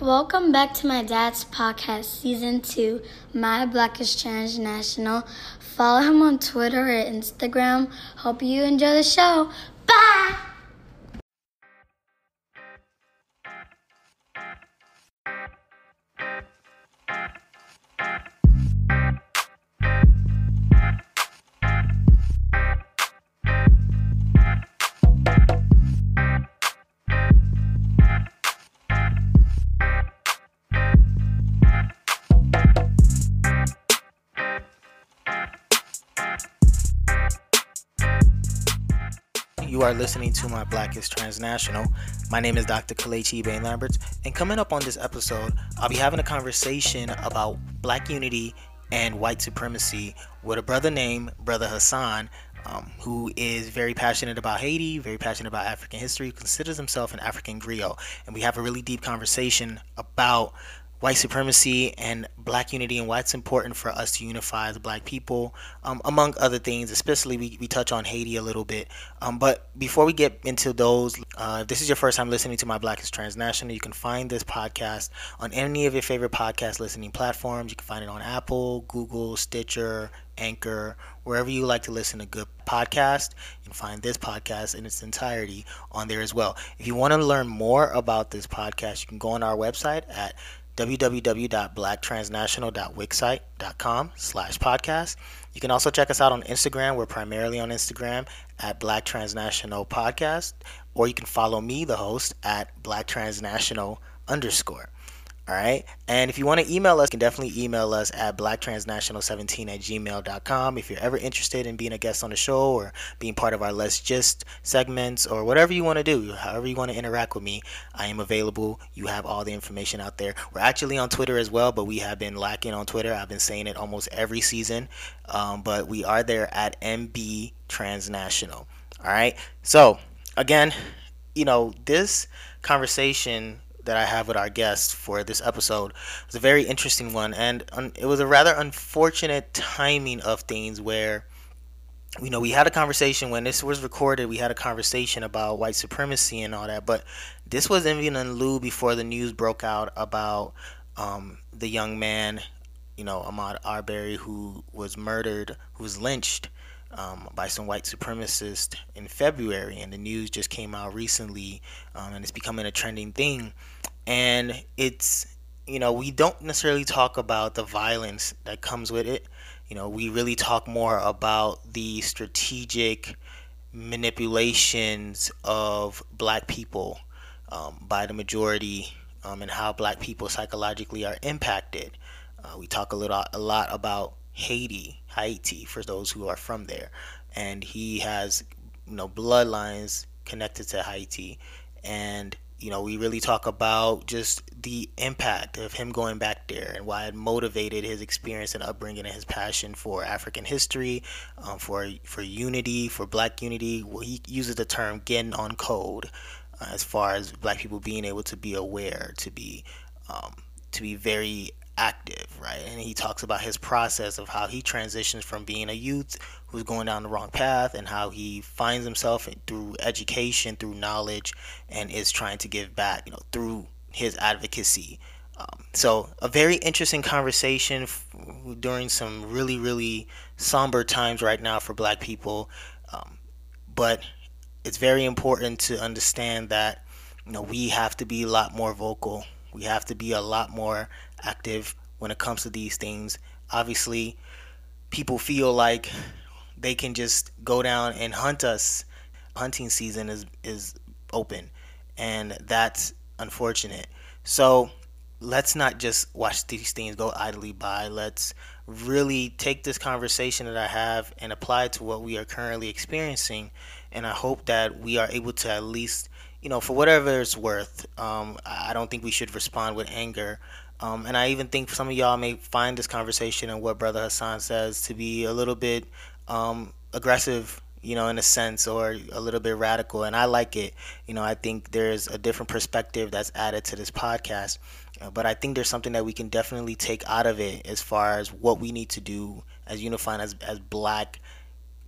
Welcome back to my dad's podcast, season two, My Black is Transnational. Follow him on Twitter or Instagram. Hope you enjoy the show. Bye! You are listening to my Black is Transnational. My name is Dr. Kelechi Bain Lamberts, and coming up on this episode, I'll be having a conversation about black unity and white supremacy with a brother named Brother Hassan, um, who is very passionate about Haiti, very passionate about African history, considers himself an African griot. And we have a really deep conversation about white supremacy and black unity and why it's important for us to unify as black people, um, among other things. Especially, we, we touch on Haiti a little bit. Um, but before we get into those, uh, if this is your first time listening to My Black is Transnational, you can find this podcast on any of your favorite podcast listening platforms. You can find it on Apple, Google, Stitcher, Anchor, wherever you like to listen to good podcast. You can find this podcast in its entirety on there as well. If you want to learn more about this podcast, you can go on our website at www.blacktransnational.wixsite.com slash podcast. You can also check us out on Instagram. We're primarily on Instagram at Black Transnational Podcast, or you can follow me, the host, at Black Transnational underscore. All right. And if you want to email us, you can definitely email us at blacktransnational17 at gmail.com. If you're ever interested in being a guest on the show or being part of our Let's Just segments or whatever you want to do, however you want to interact with me, I am available. You have all the information out there. We're actually on Twitter as well, but we have been lacking on Twitter. I've been saying it almost every season. Um, but we are there at MB Transnational. All right. So, again, you know, this conversation that I have with our guest for this episode was a very interesting one, and un- it was a rather unfortunate timing of things where. You know, we had a conversation when this was recorded. We had a conversation about white supremacy and all that, but this was even in lieu before the news broke out about um, the young man, you know, Ahmad Arbery, who was murdered, who was lynched um, by some white supremacists in February, and the news just came out recently, um, and it's becoming a trending thing. And it's, you know, we don't necessarily talk about the violence that comes with it. You know, we really talk more about the strategic manipulations of black people um, by the majority um, and how black people psychologically are impacted. Uh, we talk a little a lot about Haiti, Haiti, for those who are from there, and he has you know bloodlines connected to Haiti, and you know, we really talk about just the impact of him going back there and why it motivated his experience and upbringing and his passion for African history, um, for for unity, for Black unity. Well, he uses the term "getting on code," uh, as far as Black people being able to be aware, to be um, to be very active, right? And he talks about his process of how he transitions from being a youth who's going down the wrong path and how he finds himself through education, through knowledge, and is trying to give back, you know, through his advocacy. Um, so, a very interesting conversation f- during some really, really somber times right now for black people. Um, but it's very important to understand that, you know, we have to be a lot more vocal. We have to be a lot more active when it comes to these things. Obviously, people feel like they can just go down and hunt us. Hunting season is is open, and that's unfortunate. So let's not just watch these things go idly by. Let's really take this conversation that I have and apply it to what we are currently experiencing. And I hope that we are able to at least, you know, for whatever it's worth. Um, I don't think we should respond with anger. Um, and I even think some of y'all may find this conversation and what Brother Hassan says to be a little bit um, aggressive, you know, in a sense, or a little bit radical. And I like it. You know, I think there's a different perspective that's added to this podcast. Uh, but I think there's something that we can definitely take out of it as far as what we need to do as unifying as, as black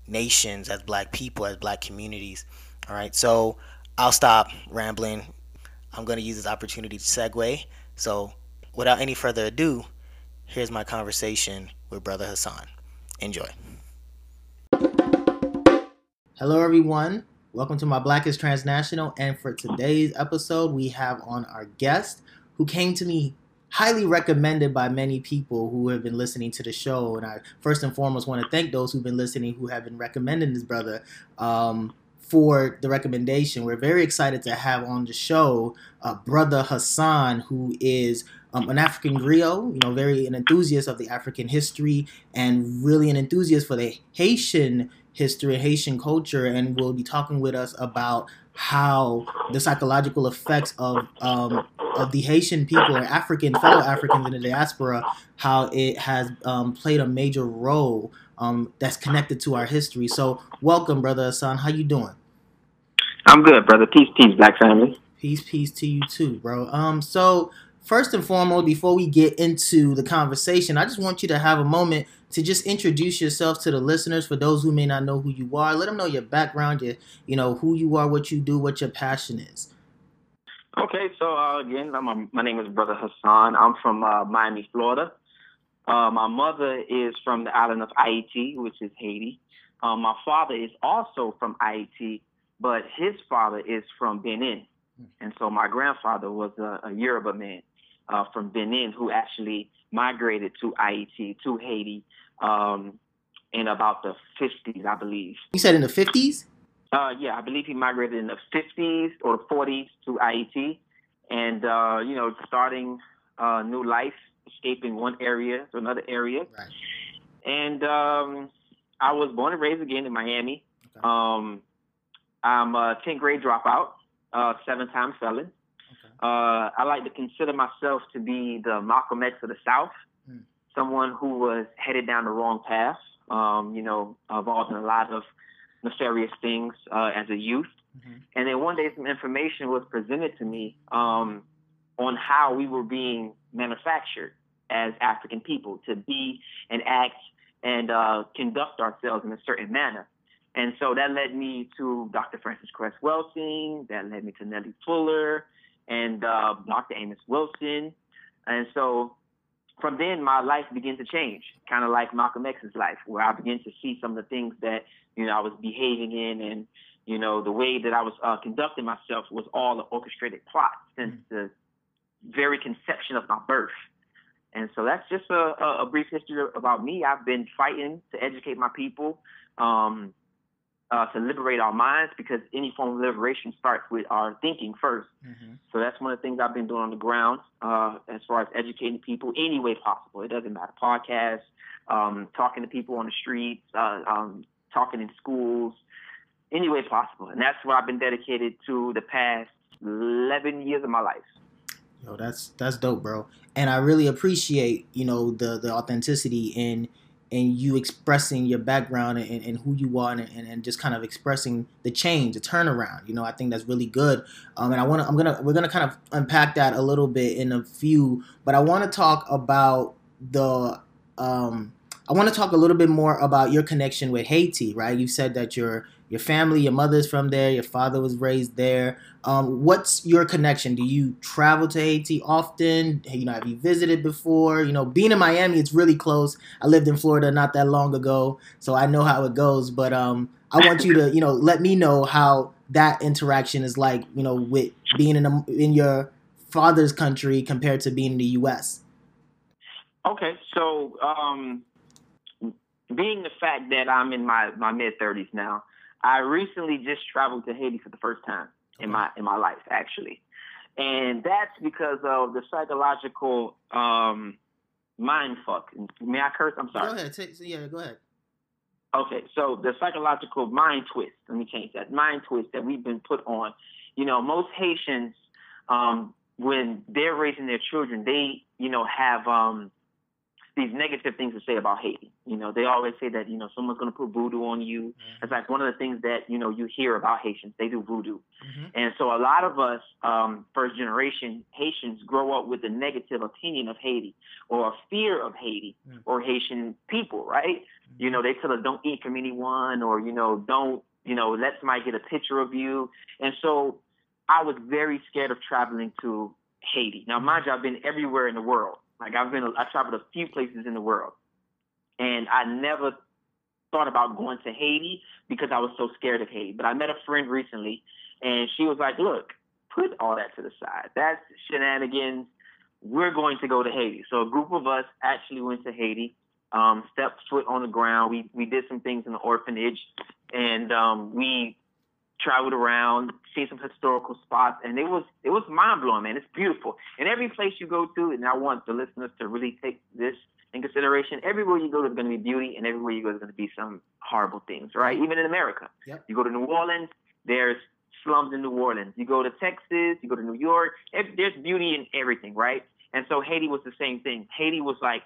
nations, as black people, as black communities. All right. So I'll stop rambling. I'm going to use this opportunity to segue. So, without any further ado, here's my conversation with Brother Hassan. Enjoy. Hello, everyone. Welcome to my Black is Transnational. And for today's episode, we have on our guest who came to me highly recommended by many people who have been listening to the show. And I first and foremost want to thank those who've been listening who have been recommending this brother. Um, for the recommendation. We're very excited to have on the show uh, Brother Hassan, who is um, an African griot, you know, very an enthusiast of the African history and really an enthusiast for the Haitian history, Haitian culture, and will be talking with us about how the psychological effects of um, of the Haitian people or African fellow Africans in the diaspora, how it has um, played a major role um, that's connected to our history. So, welcome, brother Hassan. How you doing? I'm good, brother. Peace, peace, black family. Peace, peace to you too, bro. Um, so first and foremost, before we get into the conversation, I just want you to have a moment to just introduce yourself to the listeners for those who may not know who you are. Let them know your background, your, you know, who you are, what you do, what your passion is. Okay, so uh, again, I'm, my name is Brother Hassan. I'm from uh, Miami, Florida. Uh, my mother is from the island of Haiti, which is Haiti. Um, my father is also from Haiti, but his father is from Benin. Hmm. And so my grandfather was a, a Yoruba man uh, from Benin who actually migrated to Ayiti, to Haiti, um, in about the 50s, I believe. You said in the 50s? Uh, yeah, I believe he migrated in the 50s or the 40s to Ayiti. And, uh, you know, starting a new life, escaping one area to another area. Right. And um, I was born and raised again in Miami. Okay. Um, I'm a 10th grade dropout, uh, seven time felon. Uh, I like to consider myself to be the Malcolm X of the South, hmm. someone who was headed down the wrong path, um, you know, involved in a lot of nefarious things uh, as a youth. Mm-hmm. And then one day, some information was presented to me um, on how we were being manufactured as African people to be and act and uh, conduct ourselves in a certain manner. And so that led me to Dr. Frances Cress Welsing, that led me to Neely Fuller and uh, Dr. Amos Wilson. And so from then, my life began to change, kind of like Malcolm X's life, where I began to see some of the things that, you know, I was behaving in and, you know, the way that I was uh, conducting myself was all an orchestrated plot since mm-hmm. the very conception of my birth. And so that's just a, a, brief history about me. I've been fighting to educate my people. Um, uh, to liberate our minds because any form of liberation starts with our thinking 1st mm-hmm. So that's one of the things I've been doing on the ground uh, as far as educating people any way possible. It doesn't matter. Podcasts, um, talking to people on the streets, uh, um, talking in schools, any way possible. And that's what I've been dedicated to the past 11 years of my life. Yo, that's that's dope, bro. And I really appreciate, you know, the the authenticity in and you expressing your background and, and who you are and, and, and, just kind of expressing the change the turnaround you know i think that's really good. Um, and i want to i'm gonna we're gonna kind of unpack that a little bit in a few but i want to talk about the um, i want to talk a little bit more about your connection with haiti right? You said that your your family your mother's from there your father was raised there um, what's your connection? Do you travel to Haiti often? You know, have you visited before? You know, being in Miami, it's really close. I lived in Florida not that long ago, so I know how it goes. But um, I want you to, you know, let me know how that interaction is like. You know, with being in a, in your father's country compared to being in the U.S. Okay, so um, being the fact that I'm in my my mid 30s now, I recently just traveled to Haiti for the first time in my in my life actually, and that's because of the psychological um, mind fuck. May I curse? I'm sorry. Go ahead. Take, yeah, go ahead. Okay, so the psychological mind twist. Let me change that mind twist that we've been put on. You know, most Haitians, um, when they're raising their children, they you know have um, these negative things to say about Haiti. You know, they always say that, you know, someone's going to put voodoo on you. Mm-hmm. It's like one of the things that, you know, you hear about Haitians. They do voodoo. Mm-hmm. And so a lot of us, um, first generation Haitians, grow up with a negative opinion of Haiti or a fear of Haiti mm-hmm. or Haitian people, right? You know, they tell us don't eat from anyone or, you know, don't, you know, let somebody get a picture of you. And so I was very scared of traveling to Haiti. Now, mind you, I've been everywhere in the world. Like I've been, I traveled a few places in the world, and I never thought about going to Haiti because I was so scared of Haiti. But I met a friend recently, and she was like, "Look, put all that to the side. That's shenanigans. We're going to go to Haiti." So a group of us actually went to Haiti. Um, stepped foot on the ground. We we did some things in the orphanage, and um, we traveled around, seen some historical spots, and it was it was mind blowing, man. It's beautiful. And every place you go to, and I want the listeners to really take this in consideration. Everywhere you go, there's going to be beauty, and everywhere you go, there's going to be some horrible things, right? Even in America, yep. you go to New Orleans, there's slums in New Orleans. You go to Texas, you go to New York, there's beauty in everything, right? And so Haiti was the same thing. Haiti was like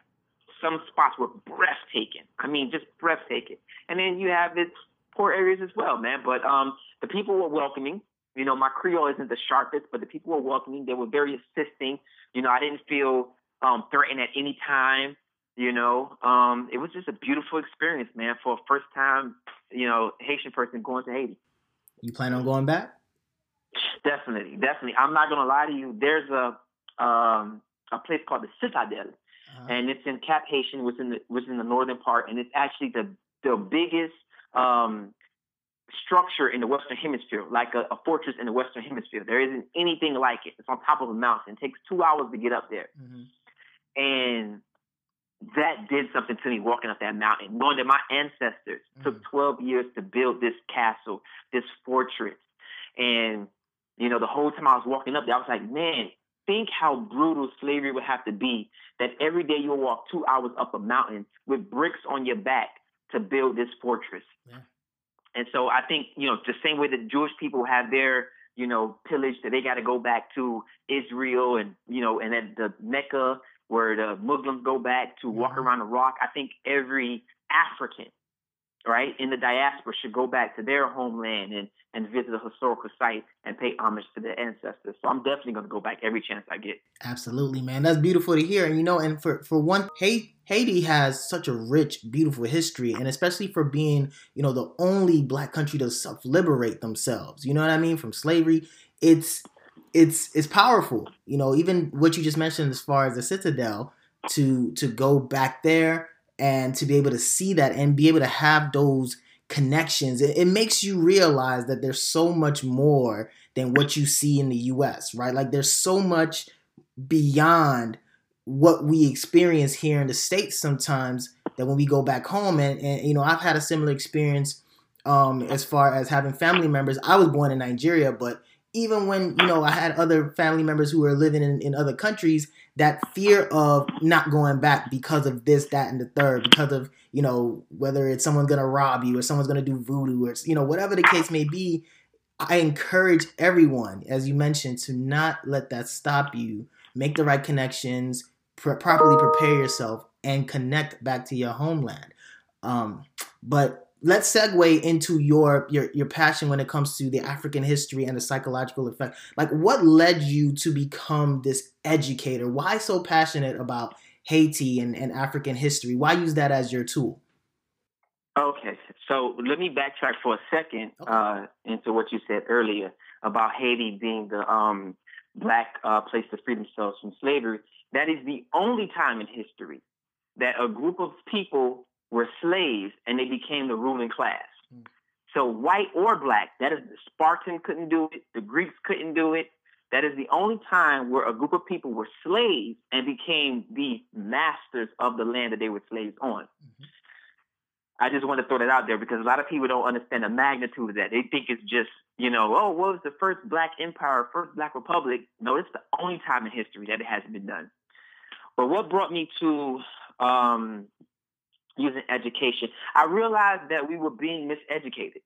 some spots were breathtaking. I mean, just breathtaking. And then you have its poor areas as well, man. But um, the people were welcoming. You know, my Creole isn't the sharpest, but the people were welcoming. They were very assisting. You know, I didn't feel um, threatened at any time. You know, um, it was just a beautiful experience, man, for a first time, you know, Haitian person going to Haiti. You plan on going back? Definitely, definitely. I'm not gonna lie to you. There's a um, a place called the Citadel, uh-huh. and it's in Cap Haitian, which in the which in the northern part, and it's actually the the biggest um, structure in the Western Hemisphere, like a, a, fortress in the Western Hemisphere. There isn't anything like it. It's on top of a mountain. It takes two hours to get up there. Mm-hmm. And that did something to me walking up that mountain, knowing that my ancestors mm-hmm. took 12 years to build this castle, this fortress. And, you know, the whole time I was walking up there, I was like, man, think how brutal slavery would have to be that every day you'll walk two hours up a mountain with bricks on your back to build this fortress. Yeah. And so I think, you know, the same way that Jewish people have their, you know, pillage that they got to go back to Israel and, you know, and then the Mecca where the Muslims go back to walk mm-hmm. around the rock. I think every African right, in the diaspora should go back to their homeland and, and visit a historical site and pay homage to their ancestors. So I'm definitely going to go back every chance I get. Absolutely, man. That's beautiful to hear. And you know, and for, for one, Haiti has such a rich, beautiful history, and especially for being, you know, the only black country to self liberate themselves. You know what I mean? From slavery. It's it's it's powerful. You know, even what you just mentioned as far as the citadel to to go back there and to be able to see that and be able to have those connections it, it, makes you realize that there's so much more than what you see in the US right? Like there's so much beyond what we experience here in the states sometimes that when we go back home and, and you know I've had a similar experience um, as far as having family members. I was born in Nigeria but even when you know I had other family members who were living in, in other countries, that fear of not going back because of this, that, and the third, because of you know whether it's someone's gonna rob you or someone's gonna do voodoo or you know whatever the case may be. I encourage everyone, as you mentioned, to not let that stop you. Make the right connections, pr- properly prepare yourself, and connect back to your homeland. Um, but let's segue into your your your passion when it comes to the African history and the psychological effect. Like, what led you to become this educator? Why so passionate about Haiti and, and African history? Why use that as your tool? Okay, so let me backtrack for a second okay. uh, into what you said earlier about Haiti being the um, black uh, place to free themselves from slavery. That is the only time in history that a group of people were slaves and they became the ruling class. Mm. So white or black, that is the Spartan couldn't do it, the Greeks couldn't do it. That is the only time where a group of people were slaves and became the masters of the land that they were slaves on. Mm-hmm. I just want to throw that out there because a lot of people don't understand the magnitude of that. They think it's just, you know, oh, what was the first black empire, first black republic? No, it's the only time in history that it hasn't been done. But what brought me to um, using education. I realized that we were being miseducated,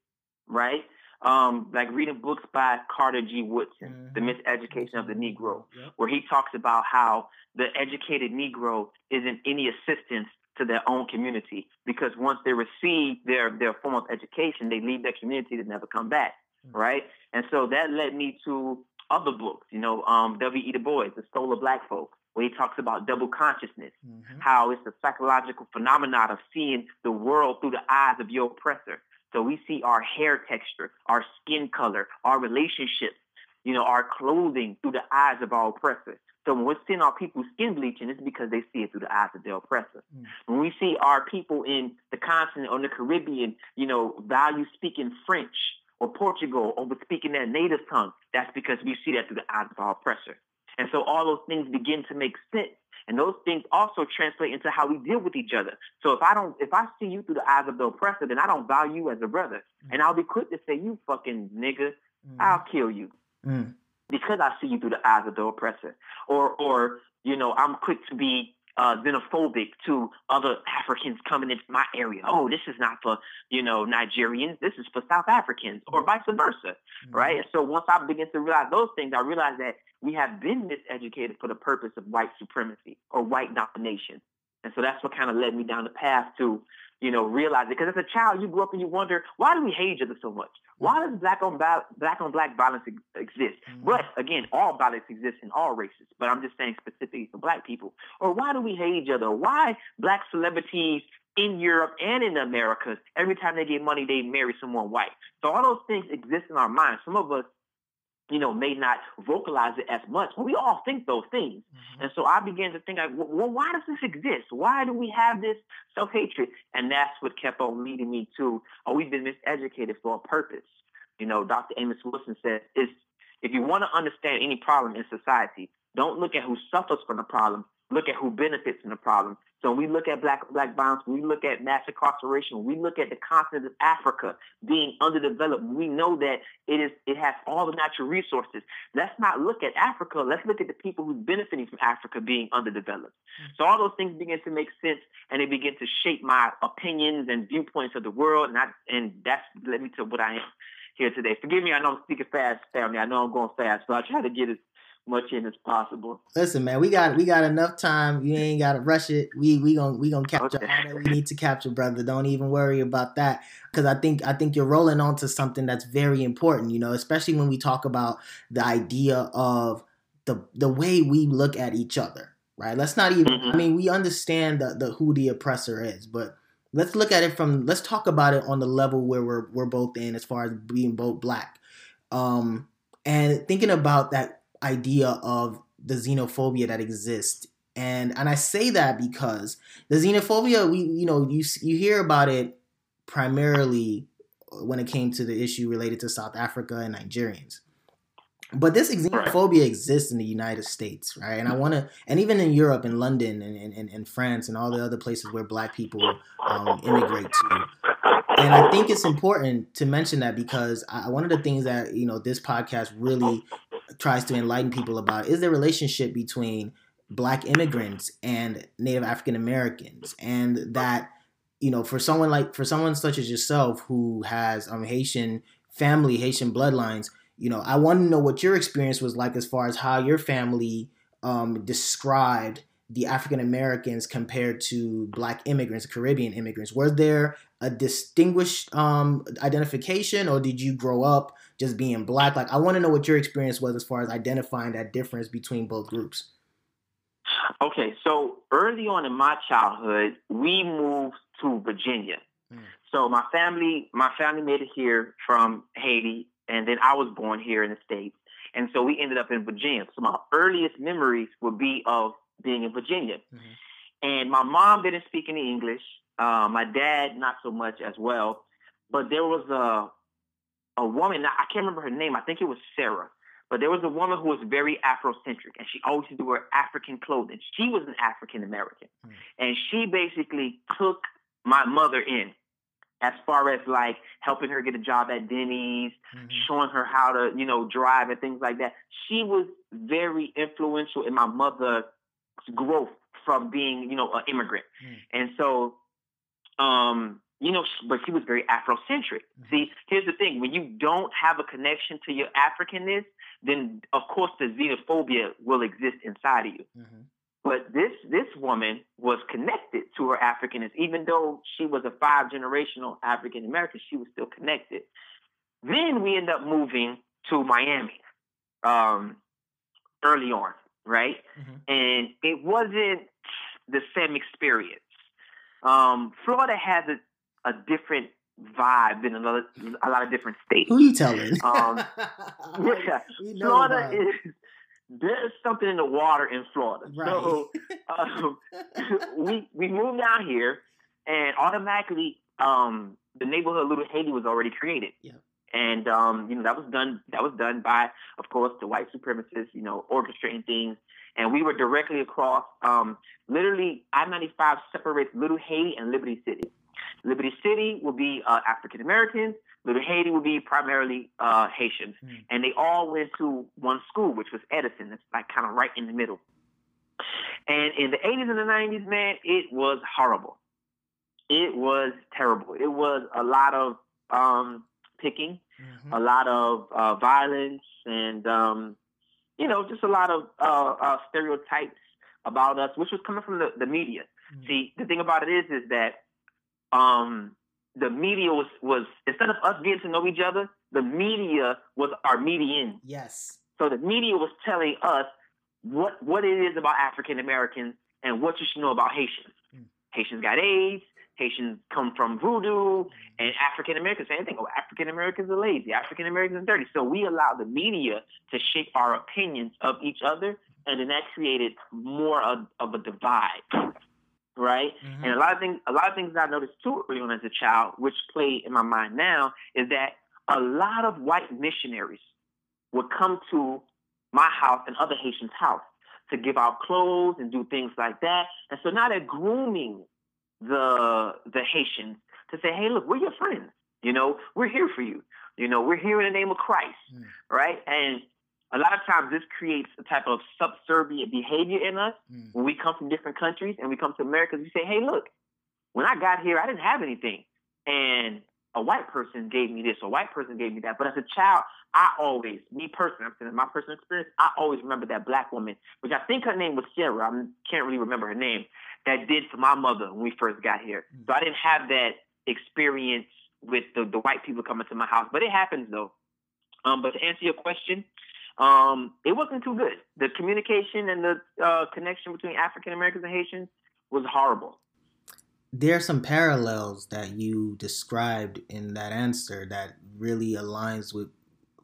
right? Um, like reading books by Carter G. Woodson, mm-hmm. The Miseducation of the Negro, yep. where he talks about how the educated Negro isn't any assistance to their own community because once they receive their, their form of education, they leave their community to never come back, mm-hmm. right? And so that led me to other books, you know, um, W.E. Du Bois, The Soul of Black Folk, where he talks about double consciousness, mm-hmm. how it's a psychological phenomenon of seeing the world through the eyes of your oppressor. So we see our hair texture, our skin color, our relationships you know, our clothing through the eyes of our oppressors. So when we're seeing our people skin bleaching, it's because they see it through the eyes of their oppressor. Mm. When we see our people in the continent or the Caribbean, you know, value speaking French or Portugal over speaking their native tongue, that's because we see that through the eyes of our oppressor. And so all those things begin to make sense. And those things also translate into how we deal with each other. So if I don't, if I see you through the eyes of the oppressor, then I don't value you as a brother. Mm. And I'll be quick to say, you fucking nigga, mm. I'll kill you. Mm because I see you through the eyes of the oppressor. Or, or you know, I'm quick to be uh, xenophobic to other Africans coming into my area. Oh, this is not for you know Nigerians. This is for South Africans, or vice versa, mm-hmm. right? And so once I begin to realize those things, I realize that we have been miseducated for the purpose of white supremacy or white domination. And so that's what kind of led me down the path to you know, realize it. Because as a child, you grew up and you wonder, why do we hate each other so much? Why does black on black, black on black violence exist? Mm-hmm. But again, all violence exists in all races. But I'm just saying specifically for black people. Or why do we hate each other? Why black celebrities in Europe and in the Americas, every time they get money, they marry someone white. So all those things exist in our minds. Some of us you know, may not vocalize it as much. But we all think those things. Mm-hmm. And so I began to think, like, well, why does this exist? Why do we have this self hatred? And that's what kept on leading me to, oh, we've been miseducated for a purpose. You know, Dr. Amos Wilson said, it's, if you want to understand any problem in society, don't look at who suffers from the problem, look at who benefits from the problem. So when we look at black black violence, we look at mass incarceration, we look at the continent of Africa being underdeveloped, we know that it is it has all the natural resources. Let's not look at Africa. Let's look at the people who's benefiting from Africa being underdeveloped. Mm-hmm. So all those things begin to make sense, and they begin to shape my opinions and viewpoints of the world. And I, and that's led me to what I am here today. Forgive me, I know I'm speaking fast, family. I know I'm going fast, but I try to get as much in as possible. Listen, man, we got we got enough time. You ain't got to rush it. We we gonna we gonna capture okay. all that we need to capture, brother. Don't even worry about that because I think I think you're rolling onto something that's very important. You know, especially when we talk about the idea of the the way we look at each other. Right? Let's not even. Mm-hmm. I mean, we understand the, the who the oppressor is, but let's look at it from. Let's talk about it on the level where we're we're both in, as far as being both black. Um, and thinking about that idea of the xenophobia that exists and and I say that because the xenophobia we you know you you hear about it primarily when it came to the issue related to South Africa and Nigerians. But this xenophobia exists in the United States, right? And I want to, and even in Europe, in London, and, and, and France, and all the other places where Black people um, immigrate to. And I think it's important to mention that because I, one of the things that you know this podcast really tries to enlighten people about is the relationship between black immigrants and native african americans. And that you know for someone like for someone such as yourself who has um haitian family haitian bloodlines you know i want to know what your experience was like as far as how your family um described the African Americans compared to Black immigrants, Caribbean immigrants? Was there a distinguished um, identification, or did you grow up just being black? Like, I want to know what your experience was as far as identifying that difference between both groups. Okay, so early on in my childhood, we moved to Virginia. Mm. So my family, my family made it here from Haiti, and then I was born here in the states, and so we ended up in Virginia. So my earliest memories would be of being in Virginia, mm-hmm. and my mom didn't speak any English. Uh, my dad, not so much as well. But there was a a woman. I can't remember her name. I think it was Sarah. But there was a woman who was very Afrocentric, and she always used to wear African clothing. She was an African American, mm. and she basically took my mother in, as far as like helping her get a job at Denny's, mm-hmm. showing her how to, you know, drive and things like that. She was very influential in my mother's growth from being, you know, an immigrant. Mm. And so um, you know, but she was very Afrocentric. Mm-hmm. See, here's the thing: when you don't have a connection to your Africanness, then of course the xenophobia will exist inside of you. Mm-hmm. But this this woman was connected to her Africanness, even though she was a five generational African American. She was still connected. Then we end up moving to Miami um, early on, right? Mm-hmm. And it wasn't the same experience um, Florida has a, a different vibe in another a lot of different states. Who you telling? Um, yeah, Florida is there's something in the water in Florida. Right. So um, we we moved down here, and automatically um, the neighborhood Little Haiti was already created. Yeah. And um, you know that was done. That was done by, of course, the white supremacists. You know, orchestrating things, and we were directly across. Um, literally, I ninety five separates Little Haiti and Liberty City. Liberty City will be uh, African Americans. Little Haiti will be primarily uh, Haitians, mm. and they all went to one school, which was Edison. That's like kind of right in the middle. And in the 80s and the 90s, man, it was horrible. It was terrible. It was a lot of um, picking, mm-hmm. a lot of uh, violence, and um, you know, just a lot of uh, uh, stereotypes about us, which was coming from the, the media. Mm-hmm. See, the thing about it is, is that um, the media was was instead of us getting to know each other, the media was our median. Yes. So the media was telling us what what it is about African Americans and what you should know about Haitians. Mm. Haitians got AIDS. Haitians come from voodoo, and African Americans, same thing. Oh, African Americans are lazy. African Americans are dirty. So we allow the media to shape our opinions of each other, and then that created more of, of a divide right? Mm-hmm. And a lot of things, a lot of things I noticed too early on as a child, which play in my mind now, is that a lot of white missionaries would come to my house and other Haitians' house to give out clothes and do things like that. And so now they're grooming the the Haitians to say, hey, look, we're your friends. You know, we're here for you. You know, we're here in the name of Christ, mm. right? And a lot of times this creates a type of subservient behavior in us mm. when we come from different countries and we come to America. We say, hey, look, when I got here, I didn't have anything. And a white person gave me this, a white person gave me that. But as a child, I always, me personally, I'm saying my personal experience, I always remember that black woman, which I think her name was Sarah. I can't really remember her name, that did for my mother when we first got here. Mm. So I didn't have that experience with the, the white people coming to my house. But it happens though. Um, but to answer your question, um, it wasn't too good. The communication and the uh, connection between African Americans and Haitians was horrible. There are some parallels that you described in that answer that really aligns with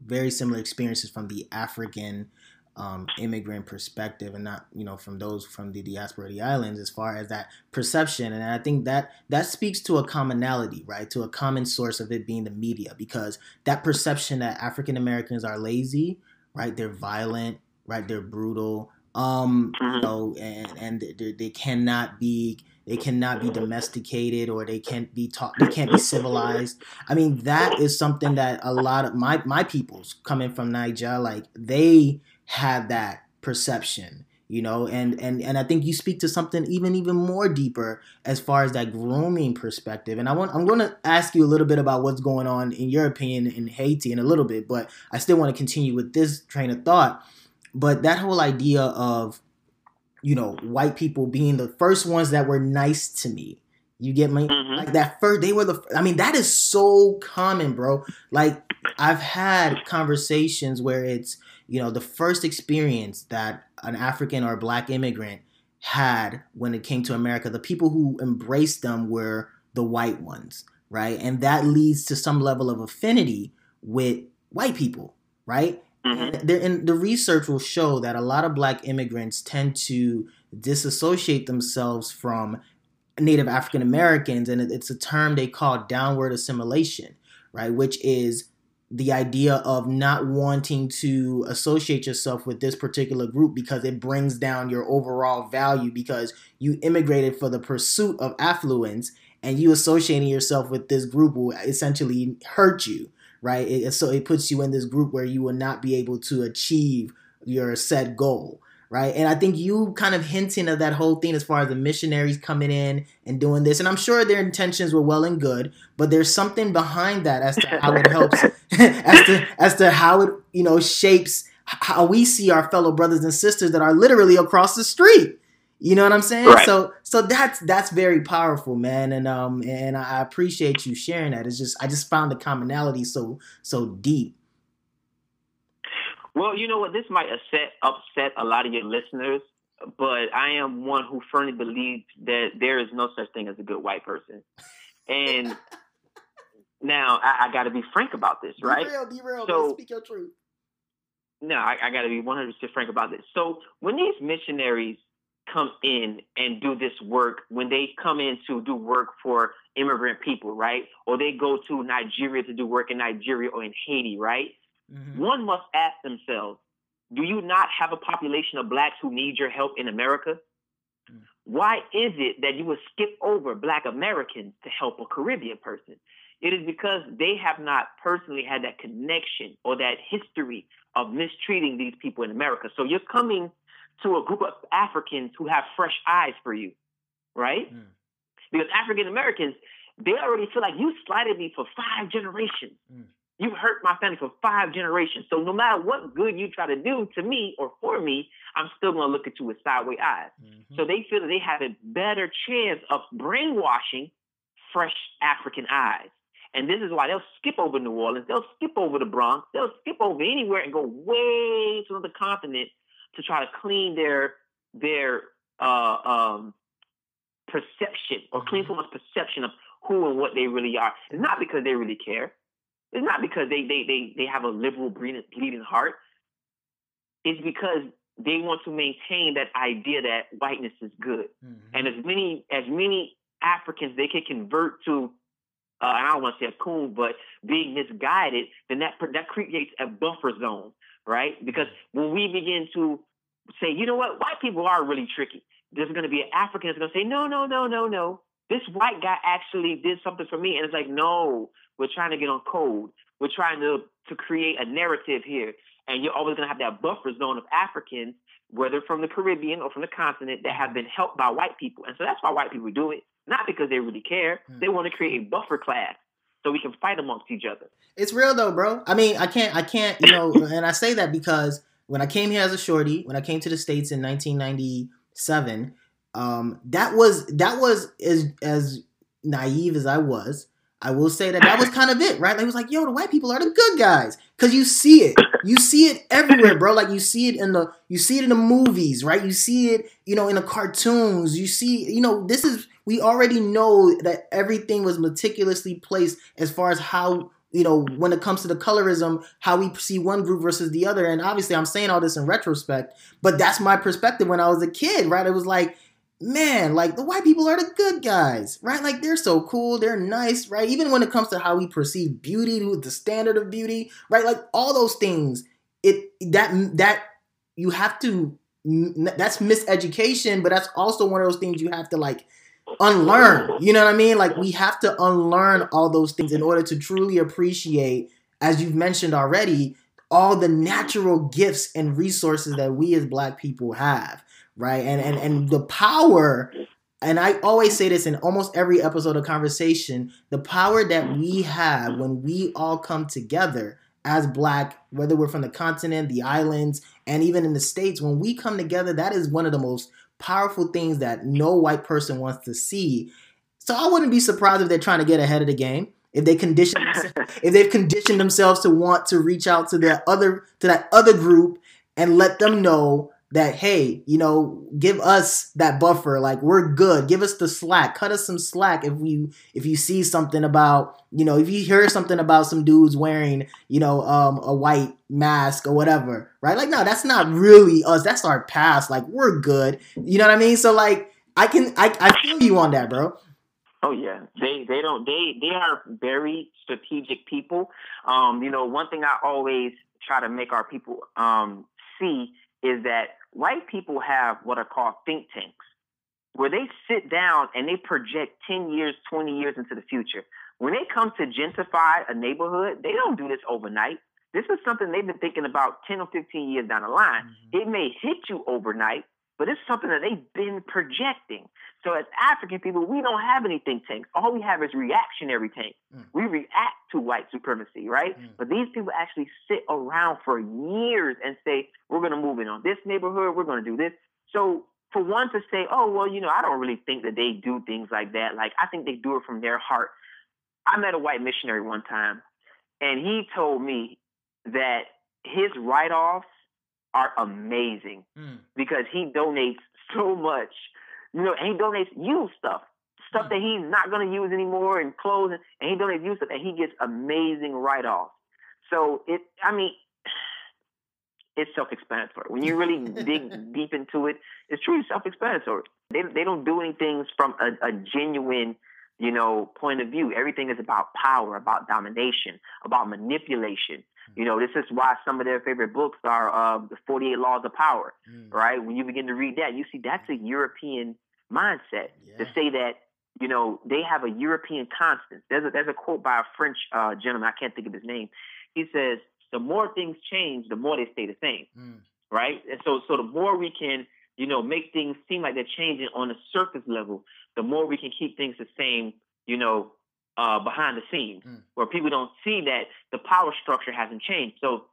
very similar experiences from the African um, immigrant perspective and not you know from those from the diaspora the islands as far as that perception and i think that that speaks to a commonality right to a common source of it being the media because that perception that african americans are lazy right? They're violent, right? They're brutal. Um, you mm-hmm. know, and and they, they cannot be they cannot be domesticated or they can't be taught they can't be civilized. I mean, that is something that a lot of my my peoples coming from Niger, like they have that perception you know? And and and i think you speak to something even even more deeper as far as that grooming perspective. And i want i'm going to ask you a little bit about what's going on in your opinion in haiti in a little bit but i still want to continue with this train of thought. But that whole idea of you know white people being the first ones that were nice to me you get me mm-hmm. like that first they were the i mean that is so common bro like i've had conversations where it's you know the first experience that an African or black immigrant had when it came to America, the people who embraced them were the white ones, right? And that leads to some level of affinity with white people, right? Mm-hmm. And, the, and the research will show that a lot of black immigrants tend to disassociate themselves from Native African Americans, and it's a term they call downward assimilation, right? Which is the idea of not wanting to associate yourself with this particular group because it brings down your overall value because you immigrated for the pursuit of affluence and you associating yourself with this group will essentially hurt you right it, so it puts you in this group where you will not be able to achieve your set goal right? And I think you kind of hinting of that whole thing as far as the missionaries coming in and doing this. And I'm sure their intentions were well and good, but there's something behind that as to how it helps, as to as to how it you know shapes how we see our fellow brothers and sisters that are literally across the street. You know what I'm saying? Right. So so that's that's very powerful, man. And um and I appreciate you sharing that. It's just I just found the commonality so so deep. Well, you know what? This might upset upset a lot of your listeners, but I am one who firmly believes that there is no such thing as a good white person, and now I, I got to be frank about this, right? Be real, be real. So, speak your truth. No, I, I got to be 100% frank about this. So when these missionaries come in and do this work, when they come in to do work for immigrant people, right? Or they go to Nigeria to do work in Nigeria or in Haiti, right? Mm-hmm. One must ask themselves, do you not have a population of blacks who need your help in America? Mm. Why is it that you would skip over black Americans to help a Caribbean person? It is because they have not personally had that connection or that history of mistreating these people in America. So you're coming to a group of Africans who have fresh eyes for you, right? Mm. Because African Americans, they already feel like you slighted me for five generations. Mm. You hurt my family for five generations. So no matter what good you try to do to me or for me, I'm still going to look at you with sideways eyes. Mm-hmm. So they feel that they have a better chance of brainwashing fresh African eyes. And this is why they'll skip over New Orleans, they'll skip over the Bronx, they'll skip over anywhere and go way to another continent to try to clean their their uh, um, perception or clean mm-hmm. someone's perception of who and what they really are. It's not because they really care. It's not because they they they they have a liberal bleeding, bleeding heart. It's because they want to maintain that idea that whiteness is good, mm-hmm. and as many as many Africans they can convert to. Uh, I don't want to say a coon, but being misguided, then that that creates a buffer zone, right? Because when we begin to say, you know what, white people are really tricky. There's going to be an African that's going to say, no, no, no, no, no. This white guy actually did something for me, and it's like, no, we're trying to get on code. We're trying to to create a narrative here, and you're always going to have that buffer zone of Africans, whether from the Caribbean or from the continent, that have been helped by white people, and so that's why white people do it, not because they really care. Mm. They want to create a buffer class so we can fight amongst each other. It's real though, bro. I mean, I can't, I can't, you know, and I say that because when I came here as a shorty, when I came to the states in 1997, um, that was that was as as naive as I was. I will say that that was kind of it, right? Like, it was like, yo, the white people are the good guys, cause you see it, you see it everywhere, bro. Like you see it in the, you see it in the movies, right? You see it, you know, in the cartoons. You see, you know, this is we already know that everything was meticulously placed as far as how you know when it comes to the colorism, how we see one group versus the other. And obviously, I'm saying all this in retrospect, but that's my perspective when I was a kid, right? It was like man, like the white people are the good guys, right? Like they're so cool, they're nice, right? Even when it comes to how we perceive beauty, the standard of beauty, right? Like all those things, it that that you have to that's miseducation, but that's also one of those things you have to like unlearn. You know what I mean? Like we have to unlearn all those things in order to truly appreciate, as you've mentioned already, all the natural gifts and resources that we as black people have right? And and and the power and I always say this in almost every episode of conversation, the power that we have when we all come together as black, whether we're from the continent, the islands, and even in the states, when we come together, that is one of the most powerful things that no white person wants to see. So I wouldn't be surprised if they're trying to get ahead of the game. If they condition if they've conditioned themselves to want to reach out to that other to that other group and let them know that hey you know give us that buffer. Like we're good. Give us the slack. Cut us some slack if you if you see something about you know if you hear something about some dudes wearing you know um a white mask or whatever right? Like no that's not really us. That's our past. Like we're good. You know what i mean? So like i can i, I feel you on that bro. Oh yeah, they they don't they they are very strategic people. Um, you know, one thing I always try to make our people um see is that white people have what are called think tanks, where they sit down and they project 10 years, 20 years into the future. When they come to gentrify a neighborhood, they don't do this overnight. This is something they've been thinking about 10 or 15 years down the line. Mm-hmm. It may hit you overnight, but it's something that they've been projecting. So as African people, we don't have any think tanks. All we have is reactionary tanks. Mm. We react to white supremacy, right? Mm. But these people actually sit around for years and say, we're going to move in on this neighborhood. We're going to do this. So for one to say, oh, well, you know, I don't really think that they do things like that. Like, I think they do it from their heart. I met a white missionary one time, and he told me that his write offs are amazing mm. because he donates so much. You know, and he donates used stuff, stuff that he's not going to use anymore, and clothes, and, and he donates used stuff, and he gets amazing write offs. So it, I mean, it's self-explanatory. When you really dig deep into it, it's truly self-explanatory. They they don't do anything from a, a genuine, you know, point of view. Everything is about power, about domination, about manipulation. You know, this is why some of their favorite books are uh, the 48 Laws of Power, mm. right? When you begin to read that, you see that's a European mindset yeah. to say that, you know, they have a European constant. There's a, there's a quote by a French uh, gentleman, I can't think of his name. He says, the more things change, the more they stay the same, mm. right? And so, so the more we can, you know, make things seem like they're changing on a surface level, the more we can keep things the same, you know, uh, behind the scenes, mm. where people don't see that the power structure hasn't changed. So,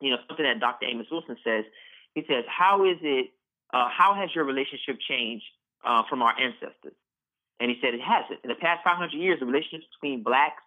you know, something that Dr. Amos Wilson says, he says, how is it, uh, how has your relationship changed uh, from our ancestors? And he said it hasn't. In the past 500 years, the relationships between blacks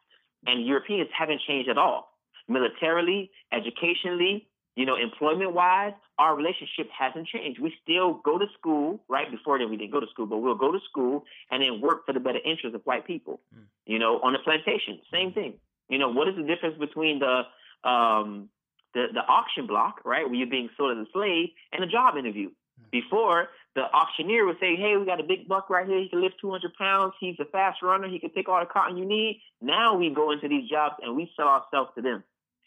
and Europeans haven't changed at all militarily, educationally, you know, employment wise, our relationship hasn't changed. We still go to school, right? Before then, we didn't go to school, but we'll go to school and then work for the better interests of white people, mm. you know, on the plantation. Same thing. You know, what is the difference between the, um, the, the auction block, right, where you're being sold as a slave, and a job interview? Mm. Before, the auctioneer would say, "Hey, we got a big buck right here. He can lift 200 pounds. He's a fast runner. He can pick all the cotton you need." Now we go into these jobs and we sell ourselves to them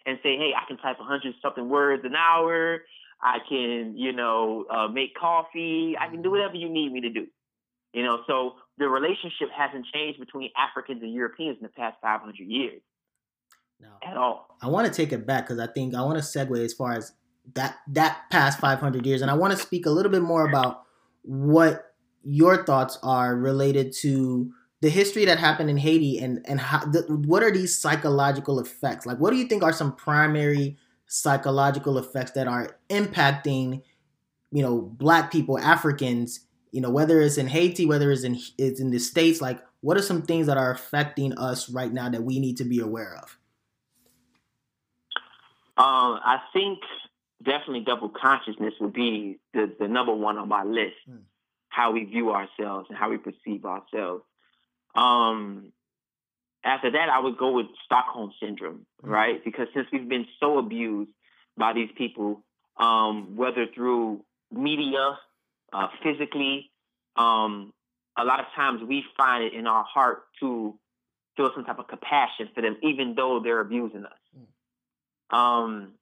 and say, "Hey, I can type 100 something words an hour. I can, you know, uh, make coffee. I can do mm-hmm. whatever you need me to do." You know, so the relationship hasn't changed between Africans and Europeans in the past 500 years. No. At all. I want to take it back because I think I want to segue as far as that that past 500 years, and I want to speak a little bit more about what your thoughts are related to the history that happened in Haiti and and how, the, what are these psychological effects? Like, what do you think are some primary psychological effects that are impacting, you know, Black people, Africans, you know, whether it's in Haiti, whether it's in it's in the states, like, what are some things that are affecting us right now that we need to be aware of? Um, I think definitely double consciousness would be the, the number one on my list. Hmm. How we view ourselves and how we perceive ourselves. Um, after that, I would go with Stockholm syndrome, hmm. right? Because since we've been so abused by these people, um, whether through media, uh, physically, um, a lot of times we find it in our heart to feel some type of compassion for them, even though they're abusing us. Mm. Um,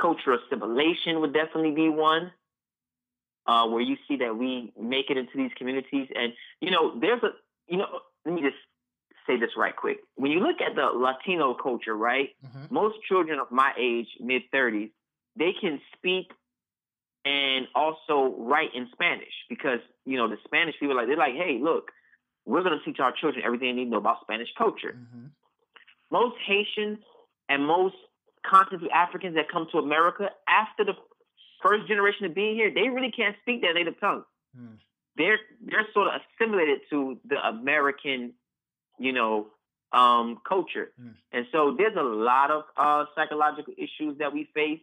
cultural assimilation would definitely be one uh, where you see that we make it into these communities. And, you know, there's a, you know, let me just say this right quick. When you look at the Latino culture, right, mm-hmm. most children of my age, mid 30s, they can speak and also write in Spanish because, you know, the Spanish people, like, they're like, hey, look, we're going to teach our children everything they need to know about Spanish culture. Mm-hmm. Most Haitians and most continental Africans that come to America after the first generation of being here, they really can't speak their native tongue. Hmm. They're they're sort of assimilated to the American, you know, um, culture, hmm. and so there's a lot of uh, psychological issues that we face.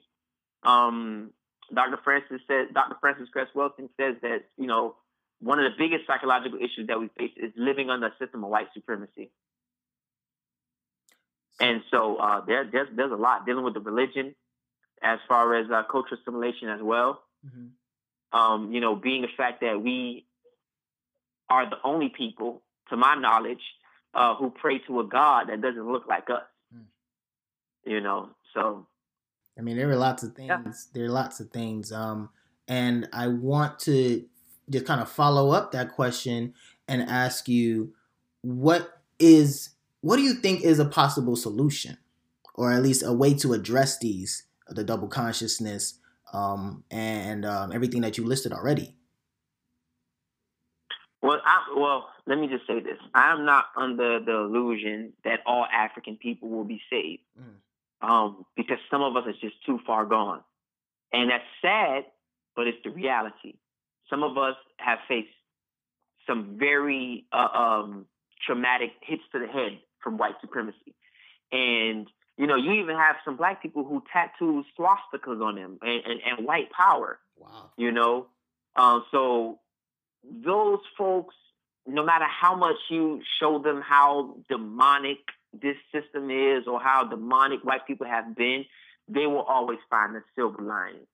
Um, Dr. Frances said, Dr. Frances Cress Welsing says that you know one of the biggest psychological issues that we face is living under a system of white supremacy. And so uh, there, there's there's a lot dealing with the religion, as far as uh, cultural assimilation as well. Mm-hmm. Um, you know, being the fact that we are the only people, to my knowledge, uh, who pray to a God that doesn't look like us. Mm. You know, so. I mean, there are lots of things. Yeah. There are lots of things. Um, and I want to just kind of follow up that question and ask you, what is, what do you think is a possible solution, or at least a way to address these the double consciousness, um, and um, everything that you listed already? Well, I, well, let me just say this: I'm not under the illusion that all African people will be saved, mm. um, because some of us is just too far gone, and that's sad, but it's the reality. Some of us have faced some very uh, um, traumatic hits to the head from white supremacy, and you know, you even have some black people who tattoo swastikas on them and, and, and white power. Wow. You know, um, so those folks no matter how much you show them how demonic this system is or how demonic white people have been, they will always find the silver lining.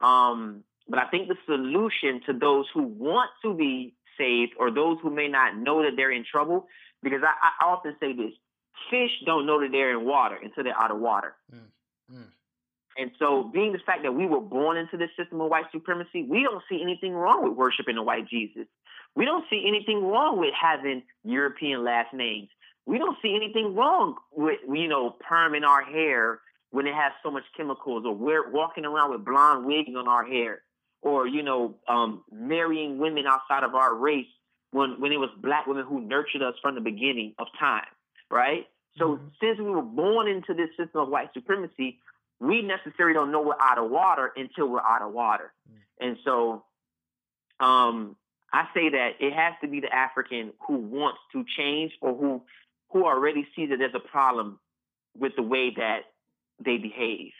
Um, but I think the solution to those who want to be saved or those who may not know that they're in trouble, because I, I often say this fish don't know that they're in water until they're out of water. Mm, mm. And so, being the fact that we were born into this system of white supremacy, we don't see anything wrong with worshiping a white Jesus. We don't see anything wrong with having European last names. We don't see anything wrong with, you know, perming our hair when it has so much chemicals or we're walking around with blonde wigs on our hair or, you know, um, marrying women outside of our race when, when it was black women who nurtured us from the beginning of time, right? So mm-hmm. since we were born into this system of white supremacy, we necessarily don't know we're out of water until we're out of water. Mm-hmm. And so um, I say that it has to be the African who wants to change or who who already sees that there's a problem with the way that they behave.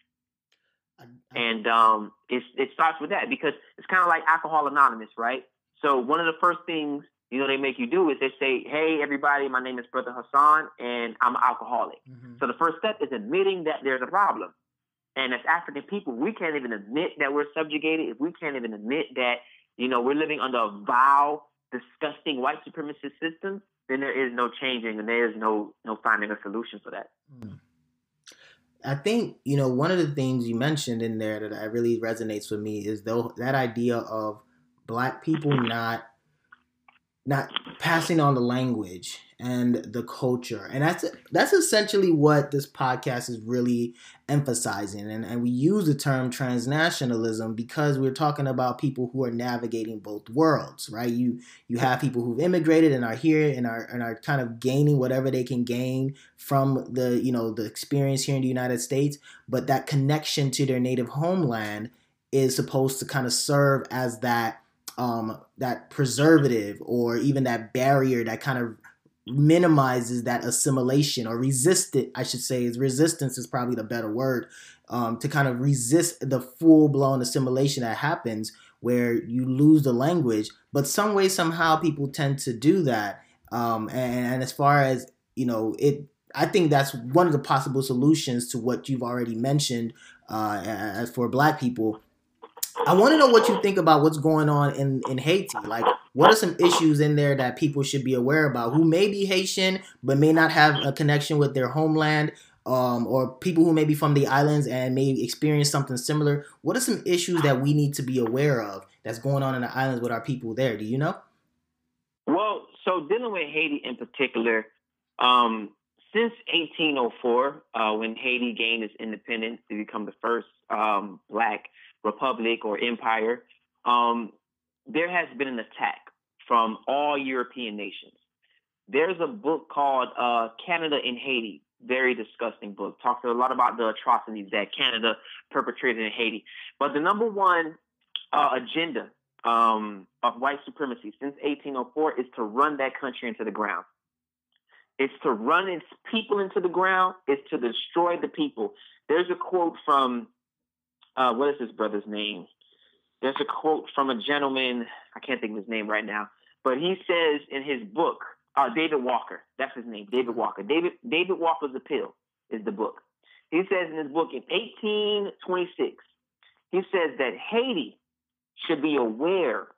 I, I, and um, it, it starts with that because it's kind of like Alcohol Anonymous, right? So one of the first things you know they make you do is they say, "Hey, everybody, my name is Brother Hassan, and I'm an alcoholic." Mm-hmm. So the first step is admitting that there's a problem. And as African people, we can't even admit that we're subjugated. If we can't even admit that you know we're living under a vile, disgusting white supremacist system, then there is no changing, and there is no no finding a solution for that. Mm. I think you know one of the things you mentioned in there that really resonates with me is though that idea of black people not not passing on the language and the culture. And that's that's essentially what this podcast is really emphasizing. And, and we use the term transnationalism because we're talking about people who are navigating both worlds right? You you have people who've immigrated and are here and are and are kind of gaining whatever they can gain from the you know the experience here in the united states but that connection to their native homeland is supposed to kind of serve as that um, that preservative or even that barrier that kind of minimizes that assimilation or resist it, I should say, is resistance is probably the better word um, to kind of resist the full blown assimilation that happens where you lose the language. But some way, somehow, people tend to do that. Um, and, and as far as you know, it I think that's one of the possible solutions to what you've already mentioned uh, as for Black people I want to know what you think about what's going on in, in Haiti. Like, what are some issues in there that people should be aware about who may be Haitian but may not have a connection with their homeland, um, or people who may be from the islands and may experience something similar? What are some issues that we need to be aware of that's going on in the islands with our people there? Do you know? Well, so dealing with Haiti in particular, um, since 1804, uh, when Haiti gained its independence to become the first um, black republic or empire, um, there has been an attack from all European nations. There's a book called uh, Canada in Haiti, very disgusting book. Talks a lot about the atrocities that Canada perpetrated in Haiti. But the number one uh, agenda um, of white supremacy since 1804 is to run that country into the ground. It's to run its people into the ground. It's to destroy the people. There's a quote from uh, what is his brother's name? There's a quote from a gentleman, I can't think of his name right now, but he says in his book, uh, David Walker, that's his name, David Walker. David David Walker's Appeal is the book. He says in his book in 1826, he says that Haiti should be aware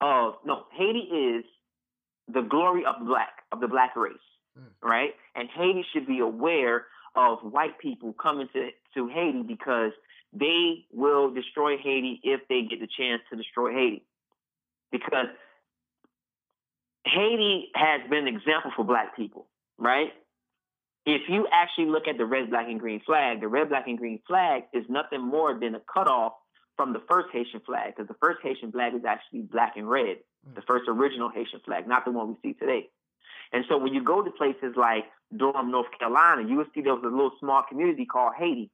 of no, Haiti is the glory of black of the black race, mm. right? And Haiti should be aware of white people coming to to Haiti because they will destroy Haiti if they get the chance to destroy Haiti. Because Haiti has been an example for black people, right? If you actually look at the red, black, and green flag, the red, black, and green flag is nothing more than a cutoff from the first Haitian flag, because the first Haitian flag is actually black and red, mm. the first original Haitian flag, not the one we see today. And so when you go to places like Durham, North Carolina, you will see there was a little small community called Haiti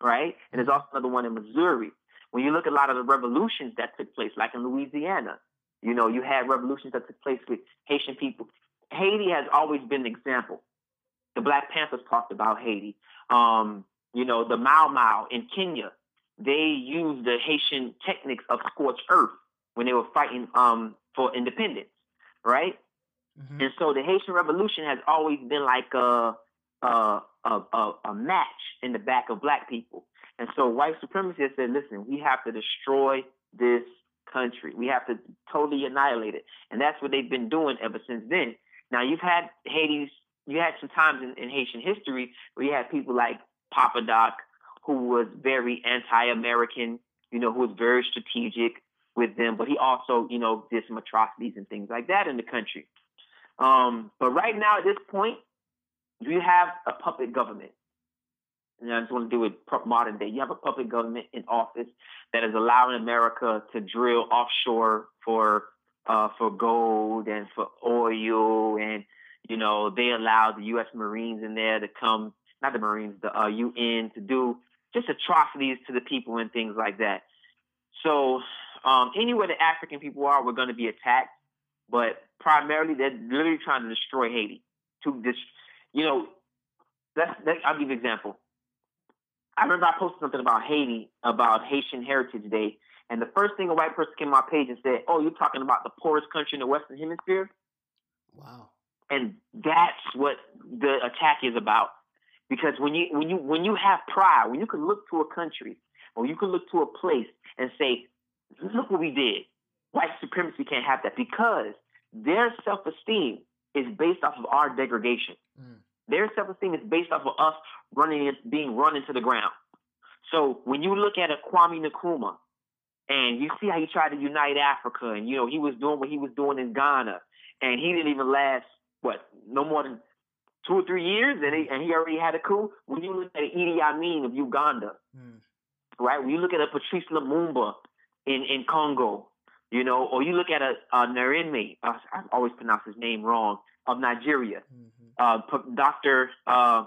right? And there's also another one in Missouri. When you look at a lot of the revolutions that took place, like in Louisiana, you know, you had revolutions that took place with Haitian people. Haiti has always been an example. The Black Panthers talked about Haiti. Um, you know, the Mau Mau in Kenya, they used the Haitian techniques of scorched earth when they were fighting um, for independence. right? Mm-hmm. And so the Haitian Revolution has always been like a, a a, a match in the back of black people. And so white supremacy has said, listen, we have to destroy this country. We have to totally annihilate it. And that's what they've been doing ever since then. Now you've had Haiti's you had some times in, in Haitian history where you had people like Papa Doc, who was very anti-American, you know, who was very strategic with them, but he also, you know, did some atrocities and things like that in the country. Um, but right now, at this point, you have a puppet government. And I just want to do it modern day. You have a puppet government in office that is allowing America to drill offshore for uh, for gold and for oil, and you know they allow the U.S. Marines in there to come, not the Marines, the uh, UN to do just atrocities to the people and things like that. So um, anywhere the African people are, we're going to be attacked. But primarily, they're literally trying to destroy Haiti. To this, you know, that's, that's I'll give you an example. I remember I posted something about Haiti, about Haitian Heritage Day, and the first thing a white person came on my page and said, "Oh, you're talking about the poorest country in the Western Hemisphere." Wow. And that's what the attack is about, because when you when you when you have pride, when you can look to a country or you can look to a place and say, "Look what we did." White supremacy can't have that because their self-esteem is based off of our degradation. Mm. Their self-esteem is based off of us running, being run into the ground. So when you look at a Kwame Nkrumah and you see how he tried to unite Africa, and you know he was doing what he was doing in Ghana, and he didn't even last what no more than two or three years, and he, and he already had a coup. When you look at Idi Amin of Uganda, mm. right? When you look at a Patrice Lumumba in in Congo, you know, or you look at a, a Nerime, uh, I always pronounce his name wrong, of Nigeria, mm-hmm. uh, Dr. Uh,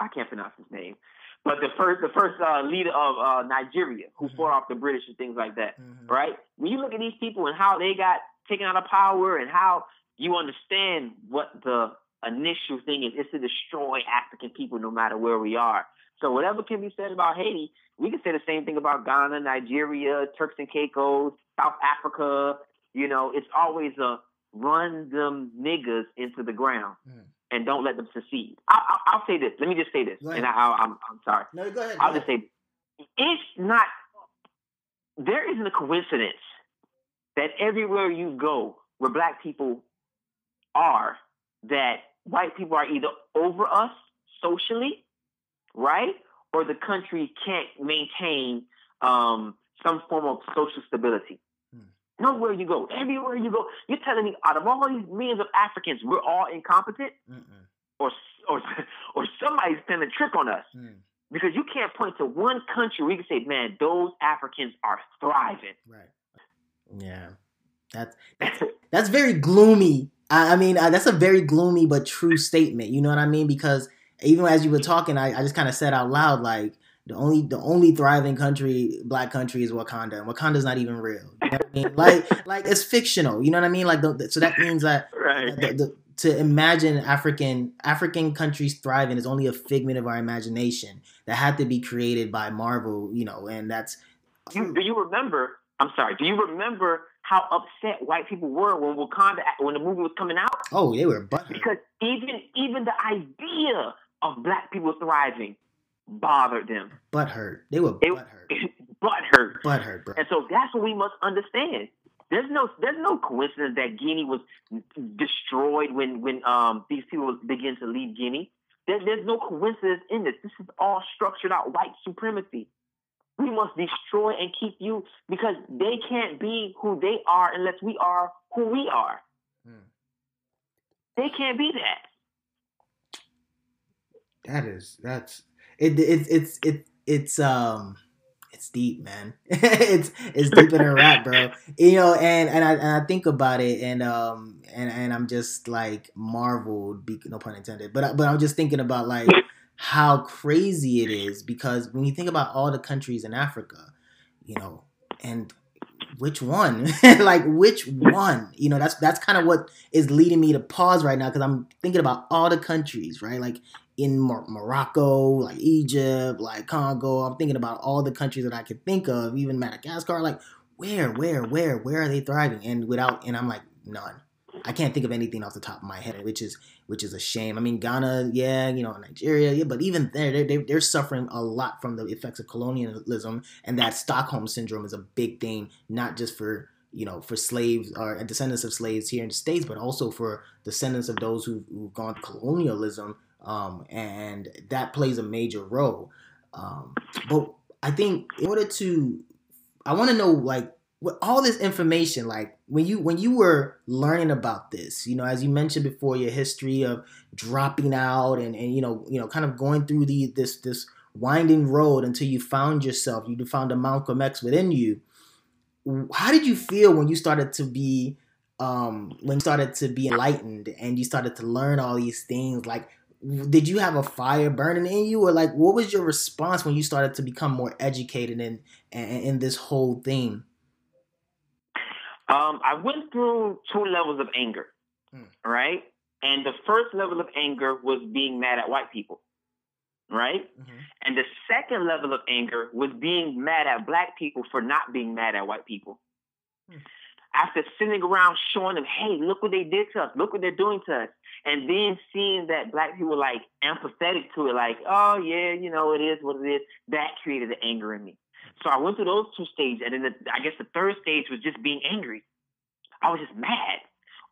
I can't pronounce his name, but the first the first uh, leader of uh, Nigeria who mm-hmm. fought off the British and things like that, mm-hmm. right? When you look at these people and how they got taken out of power and how you understand what the initial thing is, is to destroy African people no matter where we are. So whatever can be said about Haiti, we can say the same thing about Ghana, Nigeria, Turks and Caicos, South Africa. You know, it's always a run them niggas into the ground mm. and don't let them succeed. I, will say this. Let me just say this, and I, am I'm, I'm sorry. No, go ahead. I'll go just say it's not. There isn't a coincidence that everywhere you go, where black people are, that white people are either over us socially, right, or the country can't maintain um, some form of social stability. Nowhere you go, everywhere you go, you're telling me out of all these millions of Africans, we're all incompetent, Mm-mm. or or or somebody's playing a trick on us. Mm. Because you can't point to one country where you can say, "Man, those Africans are thriving." Right. Yeah, that's that's, that's very gloomy. I, I mean, uh, that's a very gloomy but true statement. You know what I mean? Because even as you were talking, I, I just kind of said out loud, like, the only the only thriving country, black country, is Wakanda, and Wakanda's not even real. You know I mean? like like it's fictional. You know what I mean? Like the, so that means that right. the, the, to imagine African African countries thriving is only a figment of our imagination that had to be created by Marvel. You know, and that's. You, do you remember? I'm sorry. Do you remember how upset white people were when Wakanda when the movie was coming out? Oh, they were butthurt. Because even even the idea of black people thriving bothered them. Butt hurt. They were butt hurt. butt hurt. Butt hurt, bro. And so that's what we must understand. There's no there's no coincidence that Guinea was destroyed when when um these people begin to leave Guinea. There, there's no coincidence in this. This is all structured out white supremacy. We must destroy and keep you because they can't be who they are unless we are who we are. Hmm. They can't be that. That is that's it, it it's it it's um it's deep, man. it's it's deeper than rap, bro. You know, and and I and I think about it, and um and and I'm just like marveled, be, no pun intended. But but I'm just thinking about like how crazy it is because when you think about all the countries in Africa, you know, and which one? like which one? You know, that's that's kind of what is leading me to pause right now because I'm thinking about all the countries, right? Like in Mor- Morocco, like Egypt, like Congo. I'm thinking about all the countries that I could think of, even Madagascar. Like, where, where, where, where are they thriving? And without, and I'm like, none. I can't think of anything off the top of my head, which is which is a shame. I mean, Ghana, yeah, you know, Nigeria, yeah, but even there, they're, they're suffering a lot from the effects of colonialism, and that Stockholm syndrome is a big thing, not just for you know for slaves or descendants of slaves here in the states, but also for descendants of those who've, who've gone colonialism, um, and that plays a major role. Um, but I think in order to, I want to know like with all this information like when you when you were learning about this you know as you mentioned before your history of dropping out and and you know you know kind of going through the this this winding road until you found yourself you found a Malcolm X within you how did you feel when you started to be um when you started to be enlightened and you started to learn all these things like did you have a fire burning in you or like what was your response when you started to become more educated in in, in this whole thing um, I went through two levels of anger, hmm. right? And the first level of anger was being mad at white people, right? Mm-hmm. And the second level of anger was being mad at black people for not being mad at white people. Hmm. After sitting around showing them, hey, look what they did to us, look what they're doing to us, and then seeing that black people like empathetic to it, like, oh yeah, you know, it is what it is, that created the anger in me. So I went through those two stages, and then the, I guess the third stage was just being angry. I was just mad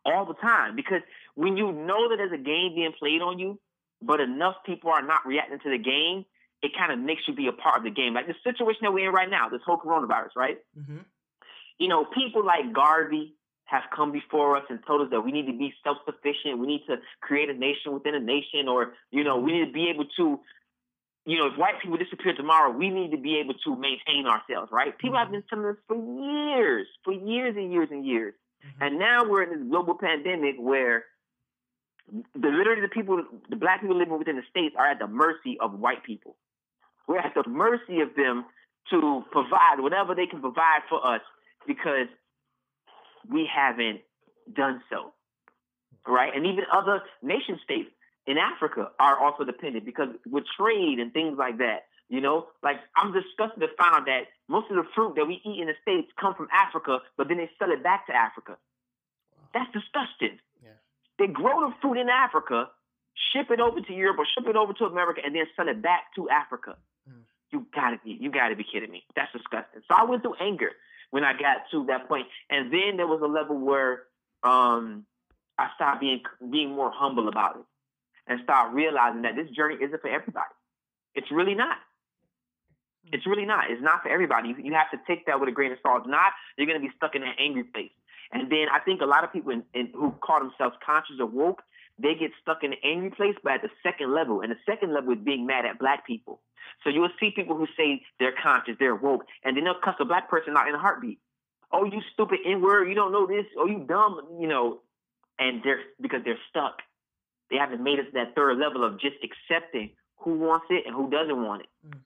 all the time because when you know that there's a game being played on you, but enough people are not reacting to the game, it kind of makes you be a part of the game. Like the situation that we're in right now, this whole coronavirus, right? Mm-hmm. You know, people like Garvey have come before us and told us that we need to be self-sufficient. We need to create a nation within a nation, or you know, we need to be able to you know, if white people disappear tomorrow, we need to be able to maintain ourselves, right? People have mm-hmm. been telling us for years, for years and years and years. Mm-hmm. And now we're in this global pandemic where the literally the people, the black people living within the states are at the mercy of white people. We're at the mercy of them to provide whatever they can provide for us because we haven't done so. Right? And even other nation states in Africa are also dependent because with trade and things like that, you know, like I'm disgusted to find that most of the fruit that we eat in the States come from Africa, but then they sell it back to Africa. That's disgusting. Yeah. They grow the fruit in Africa, ship it over to Europe or ship it over to America, and then sell it back to Africa. Mm. You gotta be, you gotta be kidding me. That's disgusting. So I went through anger when I got to that point, and then there was a level where um, I started being being more humble about it and start realizing that this journey isn't for everybody. It's really not. It's really not. It's not for everybody. You, you have to take that with a grain of salt. If not, you're going to be stuck in that angry place. And then I think a lot of people in, in, who call themselves conscious or woke, they get stuck in the angry place, but at the second level. And the second level is being mad at black people. So you will see people who say they're conscious, they're woke, and then they'll cuss a black person out in a heartbeat. Oh, you stupid N word, you don't know this. Oh, you dumb, you know. And they're because they're stuck. They haven't made it to that third level of just accepting who wants it and who doesn't want it. Mm.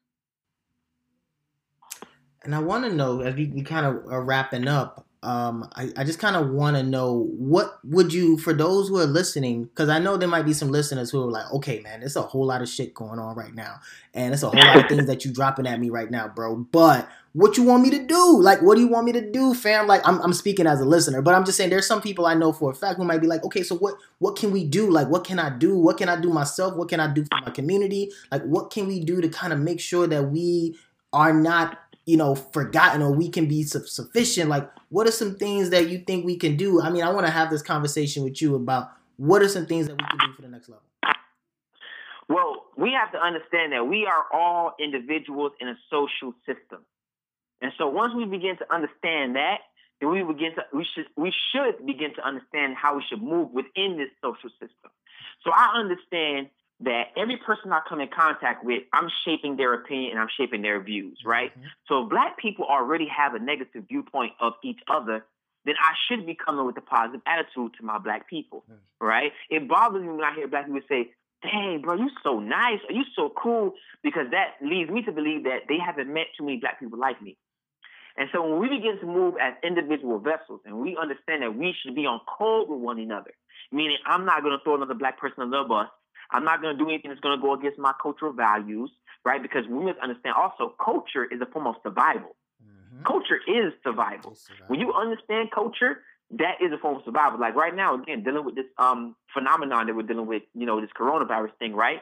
And I want to know, as we, we kind of are wrapping up, um, I, I just kind of want to know what would you, for those who are listening, because I know there might be some listeners who are like, okay, man, there's a whole lot of shit going on right now, and it's a whole lot of things that you dropping at me right now, bro. But what you want me to do? Like, what do you want me to do, fam? Like, I'm, I'm speaking as a listener, but I'm just saying there's some people I know for a fact who might be like, okay, so what what can we do? Like, what can I do? What can I do myself? What can I do for my community? Like, what can we do to kind of make sure that we are not you know, forgotten or we can be su- sufficient. Like, what are some things that you think we can do? I mean, I want to have this conversation with you about what are some things that we can do for the next level. Well, we have to understand that we are all individuals in a social system. And so once we begin to understand that, then we begin to we should we should begin to understand how we should move within this social system. So I understand that every person I come in contact with, I'm shaping their opinion and I'm shaping their views, right? Mm-hmm. So if black people already have a negative viewpoint of each other, then I should be coming with a positive attitude to my black people, right? It bothers me when I hear black people say, dang, bro, you so nice, or you so cool, because that leads me to believe that they haven't met too many black people like me. And so when we begin to move as individual vessels and we understand that we should be on code with one another, meaning I'm not going to throw another black person under the bus, I'm not going to do anything that's going to go against my cultural values, right? Because we must understand also culture is a form of survival. Mm-hmm. Mm-hmm. Culture is survival. survival. When you understand culture, that is a form of survival. Like right now, again, dealing with this um phenomenon that we're dealing with, you know, this coronavirus thing, right?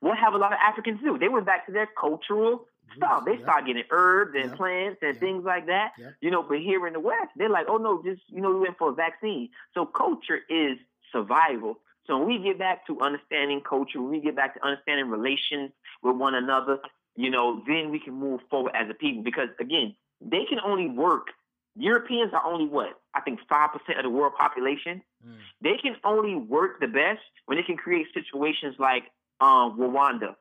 What have a lot of Africans do? They went back to their cultural stuff. They start getting herbs and plants and things like that. You know, but here in the West, they're like, oh no, just you know, we went for a vaccine. So culture is survival. So when we get back to understanding culture, when we get back to understanding relations with one another, you know, then we can move forward as a people. Because again, they can only work. Europeans are only what I think five percent of the world population. Mm. They can only work the best when they can create situations like um, Rwanda,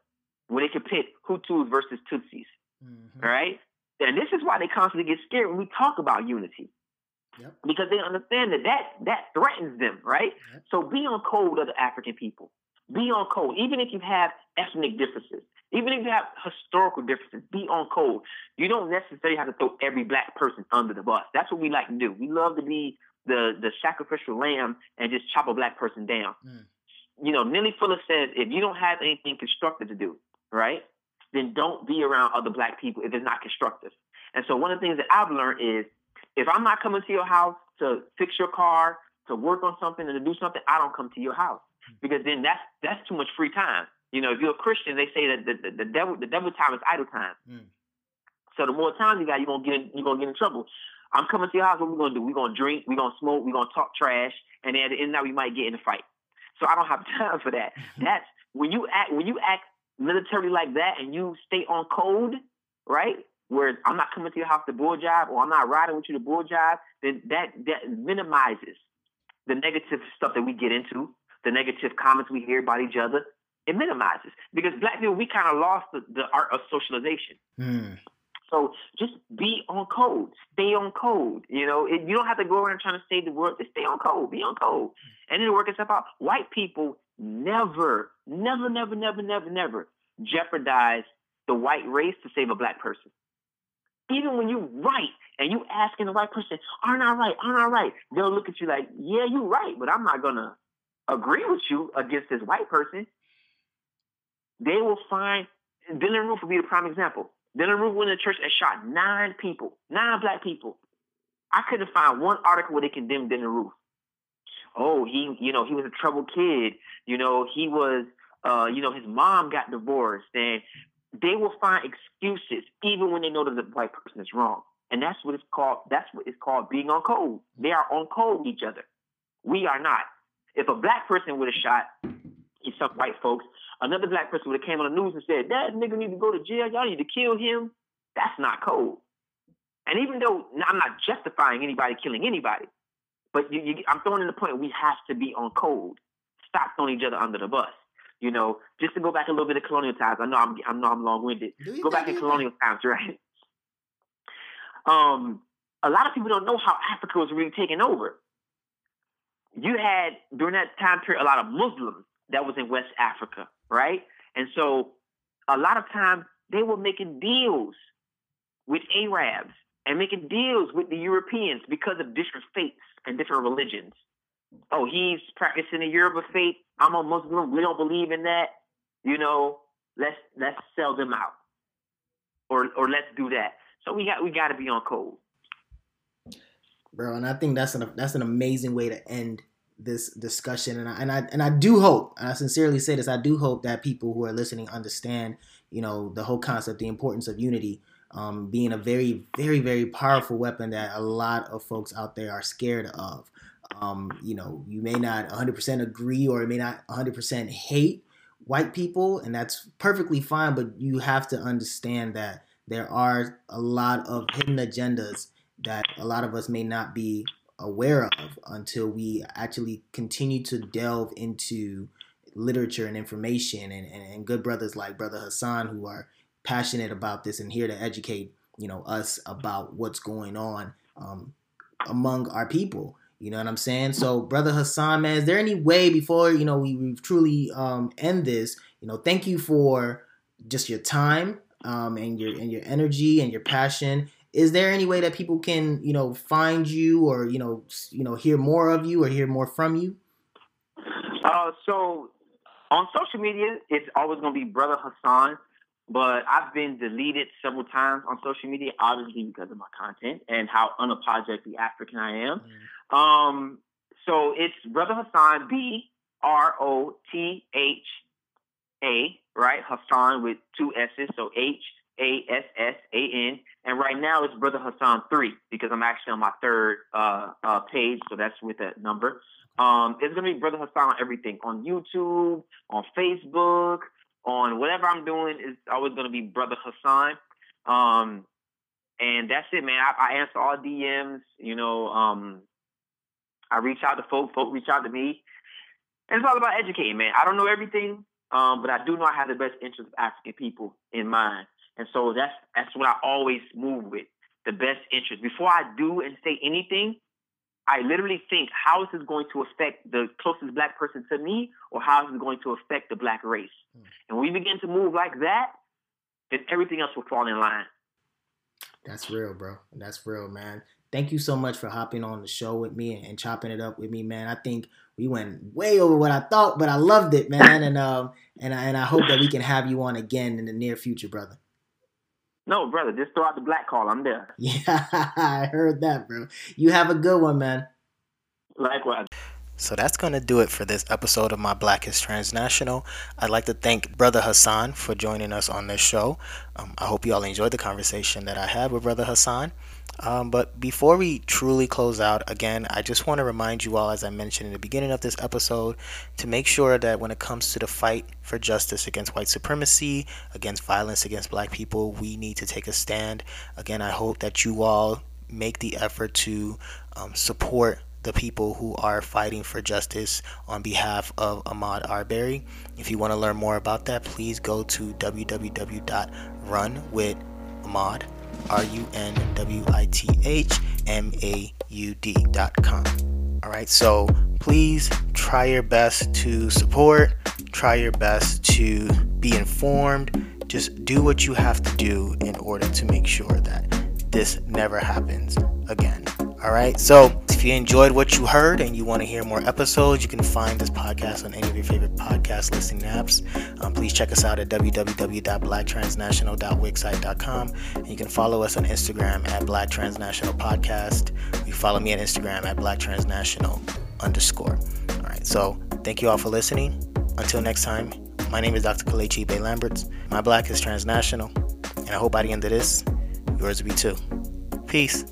where they can pit Hutus versus Tutsis. Mm-hmm. Right? And this is why they constantly get scared when we talk about unity. Yep. Because they understand that, that that threatens them, right? Yep. So be on code of the African people. Be on code. Even if you have ethnic differences, even if you have historical differences, be on code. You don't necessarily have to throw every black person under the bus. That's what we like to do. We love to be the the sacrificial lamb and just chop a black person down. Mm. You know, Neely Fuller says if you don't have anything constructive to do, right, then don't be around other black people if it's not constructive. And so one of the things that I've learned is if I'm not coming to your house to fix your car, to work on something, and to do something, I don't come to your house because then that's that's too much free time. You know, if you're a Christian, they say that the, the, the devil the devil time is idle time. Mm. So the more time you got, you're gonna get in, you're gonna get in trouble. I'm coming to your house. What we gonna do? We're gonna drink. We're gonna smoke. We're gonna talk trash, and then at the end of that, we might get in a fight. So I don't have time for that. That's when you act when you act military like that, and you stay on code, right? Whereas I'm not coming to your house to bull job or I'm not riding with you to bull job, then that that minimizes the negative stuff that we get into, the negative comments we hear about each other. It minimizes because black people we kind of lost the, the, art of socialization. Mm. So just be on code, stay on code. You know, it, you don't have to go around trying to save the world. Just stay on code, be on code, and it'll work itself out. White people never, never, never, never, never, never jeopardize the white race to save a black person even when you're right and you asking the right person, aren't I right? Aren't I right? They'll look at you like, yeah, you're right, but I'm not gonna agree with you against this white person. They will find Dylann Roof will be the prime example. Dylann Roof went to church and shot nine people, nine black people. I couldn't find one article where they condemned Dylann Roof. Oh, he, you know, he was a troubled kid. You know, he was, uh, you know, his mom got divorced and they will find excuses even when they know that the white person is wrong. And that's what it's called. That's what it's called being on code. They are on code with each other. We are not. If a black person would have shot some white folks, another black person would have came on the news and said, "That nigga need to go to jail. Y'all need to kill him." That's not code. And even though I'm not justifying anybody killing anybody, but you, you, I'm throwing in the point we have to be on code. Stop throwing each other under the bus. You know, just to go back a little bit of colonial times. I know I'm I know I'm long winded. Go back in colonial times, right? Um, a lot of people don't know how Africa was really taken over. You had during that time period a lot of Muslims that was in West Africa, right? And so a lot of times they were making deals with Arabs and making deals with the Europeans because of different faiths and different religions oh, he's practicing the Yoruba faith. I'm a Muslim. We don't believe in that. You know, let's let's sell them out, or or let's do that. So we got we got to be on code, bro. And I think that's an that's an amazing way to end this discussion. And I and I and I do hope, and I sincerely say this, I do hope that people who are listening understand, you know, the whole concept, the importance of unity. Um, being a very, very, very powerful weapon that a lot of folks out there are scared of. Um, you know, you may not 100% agree or may not 100% hate white people, and that's perfectly fine, but you have to understand that there are a lot of hidden agendas that a lot of us may not be aware of until we actually continue to delve into literature and information and, and, and good brothers like brother hassan who are passionate about this and here to educate you know us about what's going on um, among our people you know what I'm saying? So, brother Hassan, man, is there any way before you know we, we truly um, end this? You know, thank you for just your time um, and your and your energy and your passion. Is there any way that people can you know find you or you know you know hear more of you or hear more from you? Uh, so on social media, it's always going to be brother Hassan but I've been deleted several times on social media, obviously because of my content and how unapologetically African I am. Mm. Um, so it's Brother Hassan B R O T H A, right? Hassan with two S's, so H A S S A N. And right now it's Brother Hassan three because I'm actually on my third uh, uh, page, so that's with that number. Um, it's gonna be Brother Hassan on everything on YouTube, on Facebook, on whatever I'm doing. Is always gonna be Brother Hassan. Um, and that's it, man. I, I answer all DMs. You know, um, I reach out to folk, folk reach out to me. And it's all about educating, man. I don't know everything, um, but I do know I have the best interest of African people in mind. And so that's that's what I always move with, the best interest. Before I do and say anything, I literally think how is this going to affect the closest black person to me or how is it going to affect the black race? Mm. And when we begin to move like that, then everything else will fall in line. That's real, bro. That's real, man thank you so much for hopping on the show with me and, and, chopping it up with me, man. I think we went way over what I thought, but I loved it, man. and um and I, and I hope that we can have you on again in the near future, brother. No, brother, just throw out the black call. I'm there. Yeah, I heard that, bro. You have a good one, man. Likewise. So that's going to do it for this episode of My Black is Transnational. I'd like to thank Brother Hassan for joining us on this show. Um, I hope you all enjoyed the conversation that I had with Brother Hassan. Um, but before we truly close out, again, I just want to remind you all, as I mentioned in the beginning of this episode, to make sure that when it comes to the fight for justice against white supremacy, against violence against black people, we need to take a stand. Again, I hope that you all make the effort to um, support the people who are fighting for justice on behalf of Ahmaud Arbery. If you want to learn more about that, please go to www.runwithahmaud.com R U N W I T H M A U D dot com. All right, so please try your best to support, try your best to be informed. Just do what you have to do in order to make sure that this never happens again. All right. So if you enjoyed what you heard and you want to hear more episodes, you can find this podcast on any of your favorite podcast listening apps. Um, please check us out at www.blacktransnational.wixsite.com. And you can follow us on Instagram at Black Transnational Podcast. You follow me on Instagram at Black Transnational underscore. All right. So thank you all for listening. Until next time, my name is Dr. Kelechi Bay Lamberts. My black is transnational. And I hope by the end of this, yours will be too. Peace.